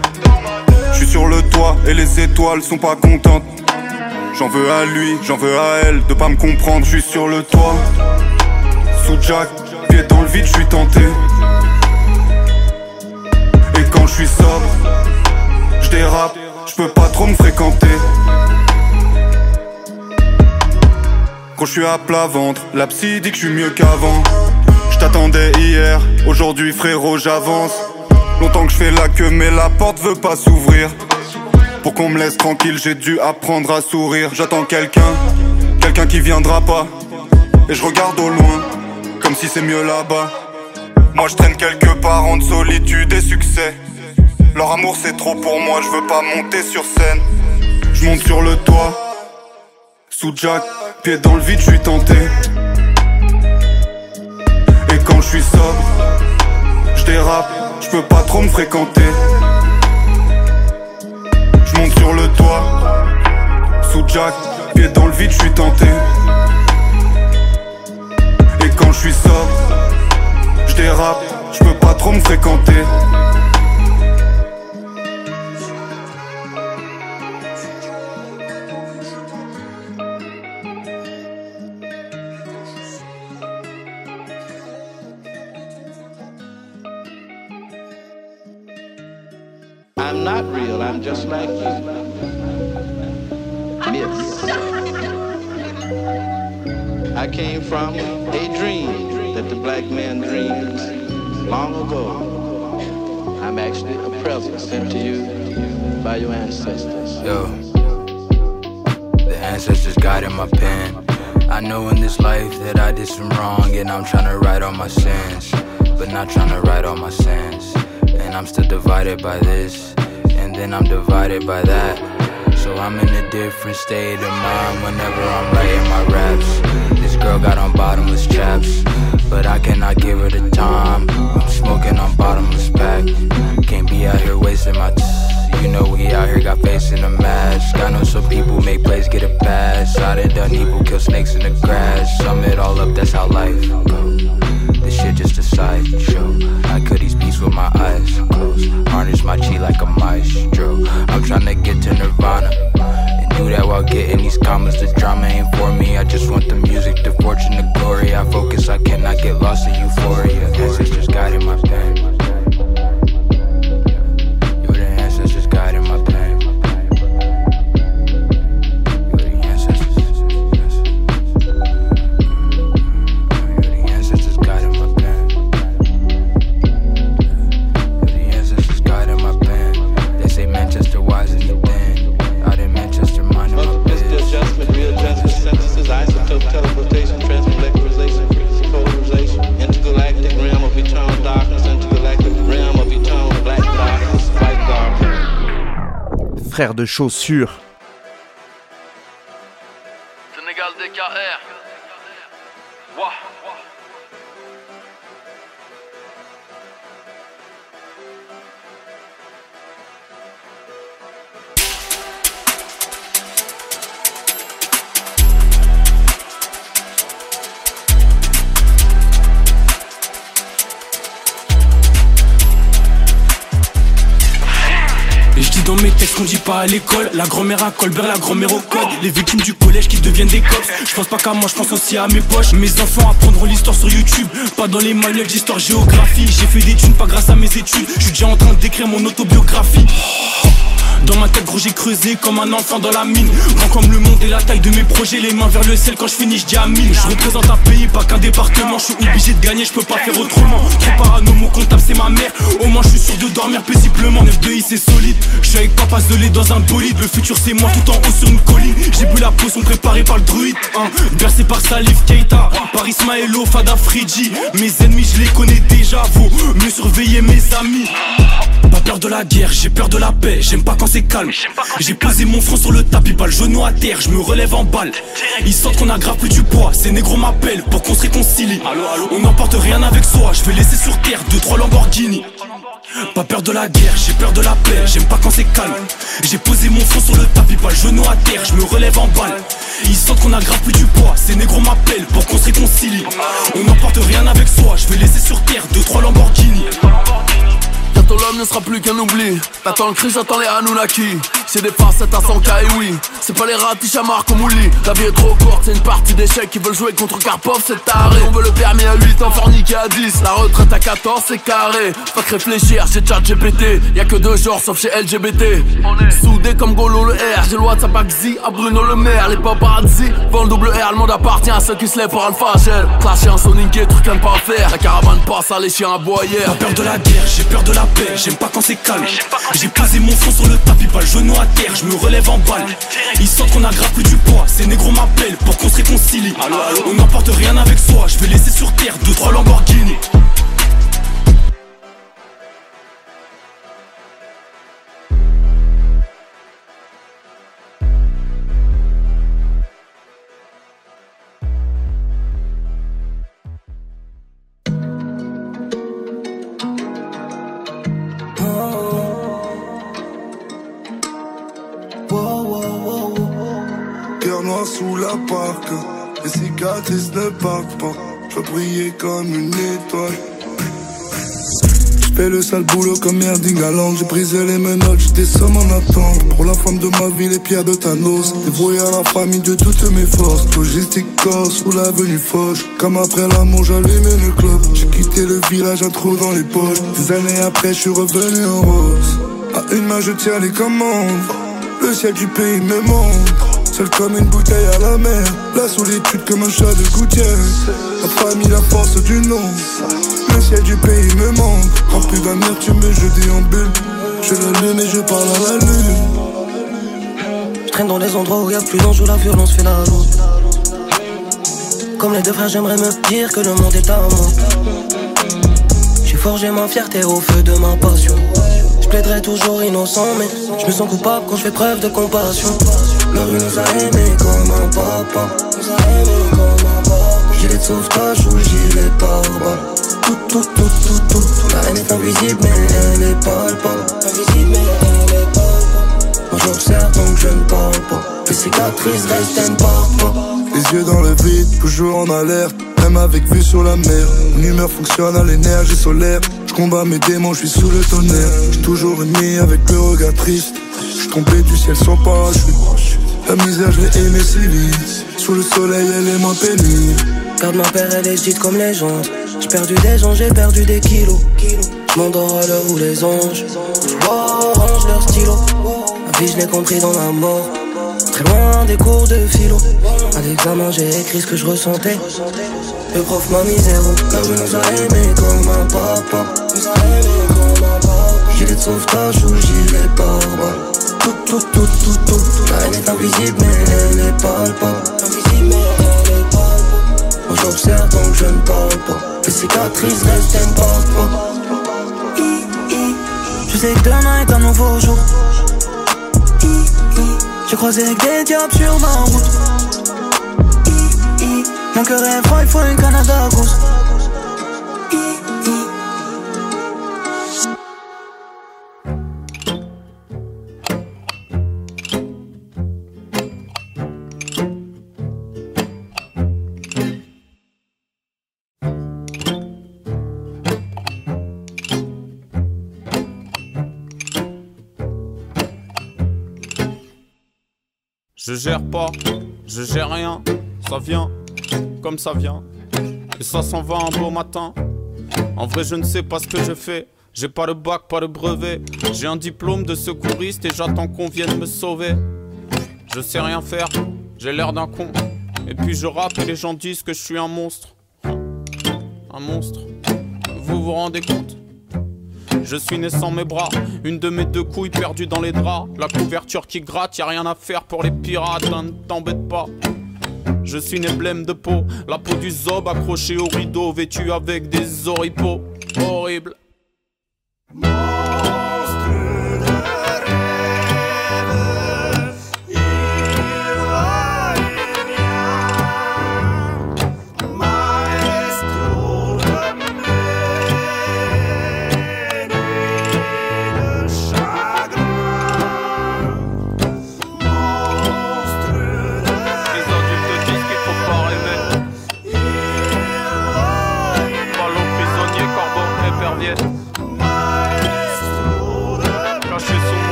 Je suis sur le toit et les étoiles sont pas contentes. J'en veux à lui, j'en veux à elle de pas me comprendre. Je suis sur le toit, sous Jack, pied dans le vide, je suis tenté. Et quand je suis sobre, je dérape, je peux pas trop me fréquenter. Je suis à plat ventre, la psy dit que je suis mieux qu'avant. Je t'attendais hier, aujourd'hui frérot j'avance. Longtemps que je fais la queue mais la porte veut pas s'ouvrir. Pour qu'on me laisse tranquille, j'ai dû apprendre à sourire. J'attends quelqu'un, quelqu'un qui viendra pas. Et je regarde au loin, comme si c'est mieux là-bas. Moi je traîne quelque part en solitude et succès. Leur amour c'est trop pour moi, je veux pas monter sur scène. Je monte sur le toit, sous Jack, pied dans le vide, je suis tenté. Et quand je suis sobre, je dérape, je peux pas trop me fréquenter. Je monte sur le toit, sous Jack, pied dans le vide, je suis tenté. Et quand je suis sobre, je dérape, je peux pas trop me fréquenter.
I'm not real, I'm just like you. Myths. I came from a dream that the black man dreamed long ago. I'm actually a present sent to you by your ancestors.
Yo, the ancestors guided my pen. I know in this life that I did some wrong, and I'm trying to right all my sins, but not trying to right all my sins. And I'm still divided by this, and then I'm divided by that. So I'm in a different state of mind whenever I'm writing my raps. This girl got on bottomless chaps, but I cannot give her the time. I'm smoking on bottomless pack, can't be out here wasting my time. You know we out here got face in a mask. I know some people make plays get a pass. I done done evil, kill snakes in the grass. Sum it all up, that's how life goes shit just a sideshow. I cut these beats with my eyes closed. Harness my chi like a maestro. I'm trying to get to nirvana. And do that while getting these commas. The drama ain't for me. I just want the music, the fortune, the glory. I focus, I cannot get lost in euphoria. That's just got in my path.
Frère de chaussures.
La grand-mère à Colbert, la grand-mère au code. Les victimes du collège qui deviennent des cops. Je pense pas qu'à moi, je pense aussi à mes poches. Mes enfants apprendront l'histoire sur YouTube. Pas dans les manuels d'histoire géographie. J'ai fait des thunes pas grâce à mes études. Je suis déjà en train d'écrire mon autobiographie dans ma tête gros j'ai creusé comme un enfant dans la mine. Grand comme le monde et la taille de mes projets Les mains vers le ciel quand je finis je dis amine Je représente un pays pas qu'un département. Je suis obligé de gagner je peux pas faire autrement. Trop parano mon comptable c'est ma mère. Au moins je suis sûr de dormir paisiblement. 9 2 c'est solide. Je suis avec papa zelé dans un bolide. Le futur c'est moi tout en haut sur une colline. J'ai bu la potion préparée par le druide hein. Bercé par Salif Keita Par Ismaëlo Fada Friji Mes ennemis je les connais déjà. Vaut mieux surveiller mes amis peur de la guerre j'ai peur de la paix J'aime pas quand c'est calme. J'ai posé mon front sur le tapis Pas le genou à terre Je me relève en balle. Ils sentent qu'on aggrave plus du poids Ces négros m'appellent pour qu'on se réconcilie. On n'emporte rien avec soi Je vais laisser sur terre deux trois Lamborghini. Pas peur de la guerre, j'ai peur de la paix, j'aime pas quand c'est calme. J'ai posé mon front sur le tapis, pas le genou à terre, je me relève en balle. Ils sentent qu'on aggrave plus du poids, ces négros m'appellent pour qu'on se réconcilie. On n'emporte rien avec soi, je vais laisser sur terre deux trois Lamborghini
Bientôt l'homme ne sera plus qu'un oubli. T'attends le cri, j'attends les Anunnaki. C'est des facettes à 100k et oui. C'est pas les ratiches à Marc Mouli La vie est trop courte, c'est une partie d'échecs Qui veulent jouer contre Karpov, c'est taré. On veut le permis à 8 ans, forniquer à 10 La retraite à 14, c'est carré. Pas que réfléchir, j'ai chat GPT Y'a que deux genres sauf chez LGBT Soudé comme Golo le R. J'ai le WhatsApp à Xi, à Bruno le maire. Les paparazzi vont le double R. Le monde appartient à ceux qui se lèvent pour Alpha Gel. Clasher un Sonic truc à ne pas faire. La caravane passe à les chiens aboyés
Pas peur de la guerre, j'ai peur de la j'aime pas quand c'est calme. J'ai posé mon front sur le tapis, pas le genou à terre, je me relève en balle. Ils sentent qu'on aggrave plus du poids, ces négros m'appellent pour qu'on se réconcilie. On n'emporte rien avec soi, je vais laisser sur terre deux trois Lamborghini
comme une étoile. J'fais le sale boulot comme Erding Galang J'ai brisé les menottes, j'ai des sommes en attente. Pour la femme de ma vie, les pierres de Thanos. Débrouillé à la famille de toutes mes forces. Logistique corse sous l'avenue Foch. Comme après l'amour, j'allume une clope. J'ai quitté le village, un trou dans les poches. Des années après, je suis revenu en rose. À une main, je tiens les commandes. Le ciel du pays me montre Seul comme une bouteille à la mer. La solitude comme un chat de gouttière. La famille, la force du nom. Le ciel du pays me manque. Rempli d'amertume, je déambule. Je l'allume et je parle à la lune.
Je traîne dans les endroits où y a plus où la violence fait la loi Comme les deux frères j'aimerais me dire que le monde est à moi J'ai forgé ma fierté au feu de ma passion. Je plaiderai toujours innocent mais je me sens coupable quand je fais preuve de compassion La rue nous a aimés comme un papa. Gilet de sauvetage ou gilet pare-balles Tout, tout, tout, tout, tout La haine est invisible mais elle est palpable. Moi j'observe donc je ne parle pas. Les cicatrices restent, elles ne pas
Les yeux dans le vide, toujours en alerte. Même avec vue sur la mer. Mon humeur fonctionne à l'énergie solaire. Je mes démons, je suis sous le tonnerre. J'ai toujours une avec le regard triste. Je tombé du ciel sans parachute La misère, je l'ai aimé si vite. Sous le soleil, elle est moins pénible.
Garde ma paire, elle est comme légende. J'ai perdu des gens, j'ai perdu des kilos. J'm'endors à l'heure où les anges. orange leur stylo. La vie, je l'ai compris dans la mort. Très loin des cours de philo. À l'examen, j'ai écrit ce que je ressentais. Le prof m'a mis zéro. La rue nous a aimés comme un papa. Gilet de sauvetage ou gilet pare Tout, tout, tout, tout, tout. Elle est. Invisible, mais elle est palpable. Moi j'observe donc je ne parle pas. Les cicatrices restent, pas. Je sais que demain est un nouveau jour. J'ai croisé avec des diables sur ma route. Mon cœur est froid, il faut une Canada Goose.
Je gère pas, je gère rien, ça vient comme ça vient. Et ça s'en va un beau matin. En vrai, je ne sais pas ce que je fais. J'ai pas le bac, pas le brevet. J'ai un diplôme de secouriste et j'attends qu'on vienne me sauver. Je sais rien faire, j'ai l'air d'un con. Et puis je rappe et les gens disent que je suis un monstre. Un monstre. Vous vous rendez compte? Je suis né sans mes bras, une de mes deux couilles perdues dans les draps. La couverture qui gratte, y a rien à faire pour les pirates, hein, ne t'embête pas. Je suis né blême de peau, la peau du zob accrochée au rideau, vêtu avec des oripeaux. Horrible.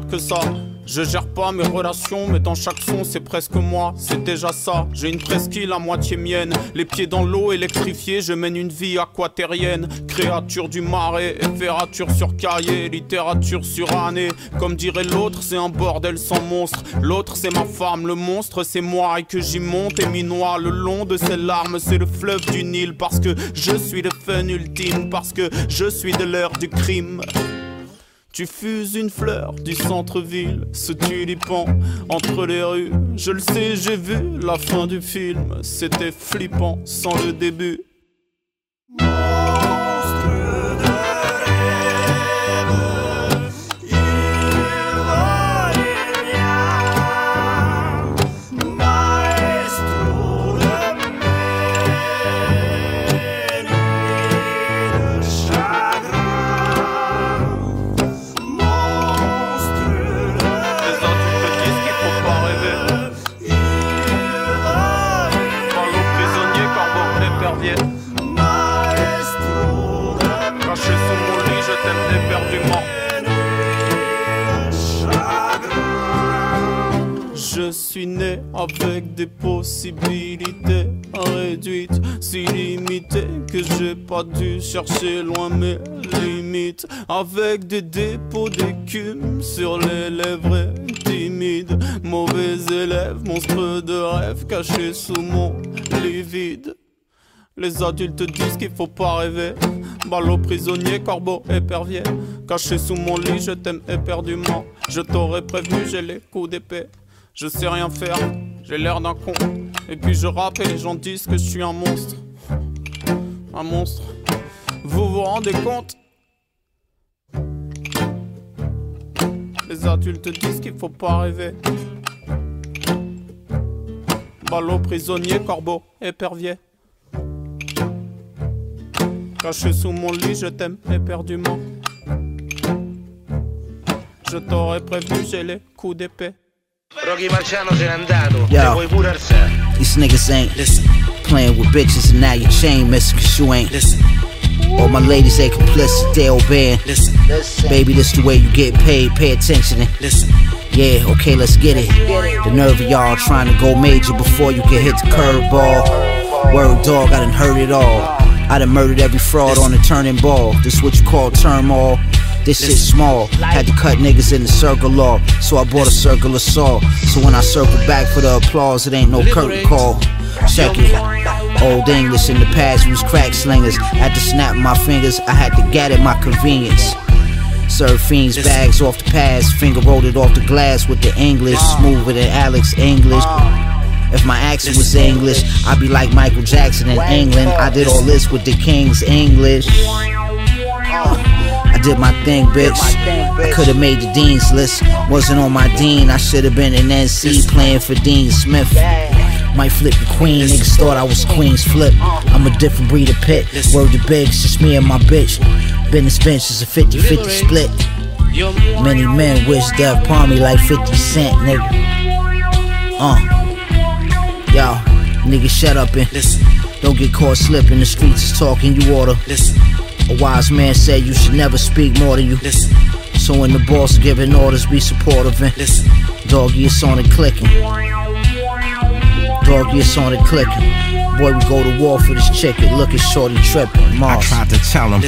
Que ça, je gère pas mes relations, mais dans chaque son c'est presque moi, c'est déjà ça. J'ai une presqu'île à moitié mienne, les pieds dans l'eau électrifiés, je mène une vie aquatérienne. Créature du marais, efférature sur cahier, littérature sur année. Comme dirait l'autre, c'est un bordel sans monstre. L'autre c'est ma femme, le monstre c'est moi et que j'y monte et m'y noie le long de ces larmes, c'est le fleuve du Nil parce que je suis le fun ultime, parce que je suis de l'heure du crime. Tu fuses une fleur du centre-ville, ce tulipan entre les rues. Je le sais, j'ai vu la fin du film, c'était flippant sans le début. Suis né avec des possibilités réduites, si limitées que j'ai pas dû chercher loin mes limites. Avec des dépôts d'écume sur les lèvres timides. Mauvais élève, monstre de rêve caché sous mon lit vide. Les adultes disent qu'il faut pas rêver. Ballot prisonnier, corbeau épervier. Caché sous mon lit, je t'aime éperdument. Je t'aurais prévenu, j'ai les coups d'épée. Je sais rien faire, j'ai l'air d'un con. Et puis je rappe et les gens disent que je suis un monstre. Un monstre. Vous vous rendez compte? Les adultes disent qu'il faut pas rêver. Ballot prisonnier, corbeau épervier. Caché sous mon lit, je t'aime éperdument. je t'aurais prévu, j'ai les coups d'épée.
Rocky Marciano se n'è andato,
Yo.
te vuoi pure alzare.
These niggas ain't listen. Playing with bitches and now your chain missing cause you ain't listen. All my ladies ain't complicit, they obeying. Listen. Baby, this the way you get paid, pay attention and listen. Yeah, okay, let's get it. The nerve of y'all trying to go major before you can hit the curveball. Word dog, I done heard it all. I done murdered every fraud on the turning ball. This what you call turmoil. This shit small. Had to cut niggas in the circle off. So I bought a circle of saw. So when I circle back for the applause, it ain't no curtain call. Check it. Old English in the past, was crack slingers. Had to snap my fingers, I had to get at my convenience. Serve fiends bags off the pads, finger rolled it off the glass with the English, smoother than Alex English. If my accent was English, I'd be like Michael Jackson in England. I did all this with the King's English. Did my thing, bitch. I could've made the Dean's list. Wasn't on my Dean, I should've been in NC playing for Dean Smith. Might flip the queen, niggas thought I was Queen's flip. I'm a different breed of pit. Word to big, it's just me and my bitch. Business bench is a 50 50 split. Many men wish death upon me like 50 Cent, nigga. Uh. Y'all, nigga, shut up and listen. Don't get caught slipping. The streets is talking, you oughta listen. A wise man said you should never speak more than you listen. So when the boss giving orders, be supportive and listen. Doggy, it's on it clicking. Doggy, it's on and clicking. Boy, we go to war for this chicken. Look at Shorty tripping.
I
Mars.
tried to tell him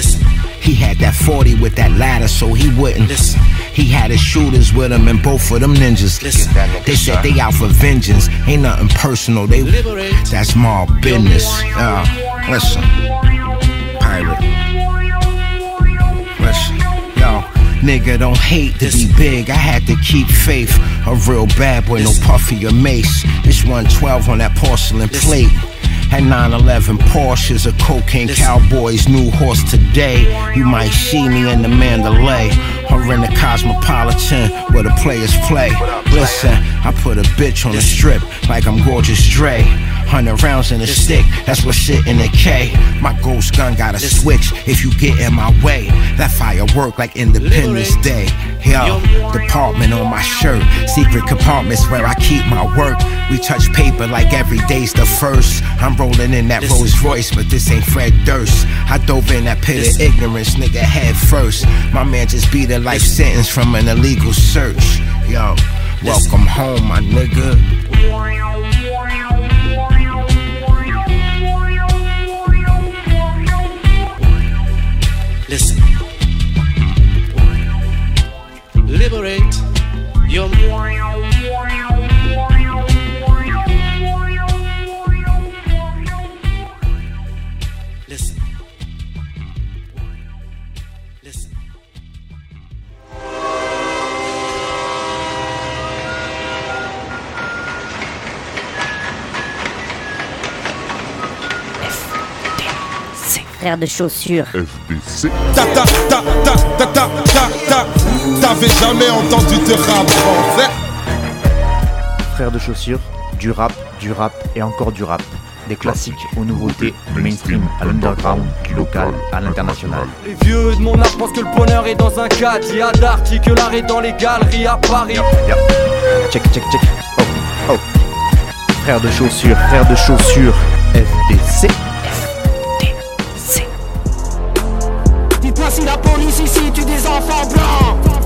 he had that 40 with that ladder so he wouldn't. He had his shooters with him and both of them ninjas. They said they out for vengeance. Ain't nothing personal. They that's small business. Uh, listen, pirate. Nigga don't hate to be big. I had to keep faith. A real bad boy, no puffy or mace. It's 112 on that porcelain plate. At 911 Porsches, a cocaine cowboy's new horse today. You might see me in the Mandalay or in the Cosmopolitan where the players play. Listen, I put a bitch on the strip like I'm gorgeous Dre. Hundred rounds in a stick, that's what shit in a K. My ghost gun got a switch if you get in my way. That firework like Independence Day. Yo, department on my shirt. Secret compartments where I keep my work. We touch paper like every day's the first. I'm rolling in that Rolls Royce, but this ain't Fred Durst. I dove in that pit of ignorance, nigga, head first. My man just beat a life sentence from an illegal search. Yo, welcome home, my nigga.
Listen. Liberate your
Frère de chaussures.
FDC. Ta ta ta ta ta ta ta ta. T'avais jamais entendu de rap français
Frères de chaussures, du rap, du rap et encore du rap. Des classiques aux nouveautés, du mainstream à l'underground, du local à l'international.
Les vieux de mon âge pensent que le bonheur est dans un cadre. Il y a l'art est dans les galeries à Paris.
Check, check, check. Oh, oh. Frères de chaussures, frères de chaussures, FDC.
si la police ici tue des enfants blancs.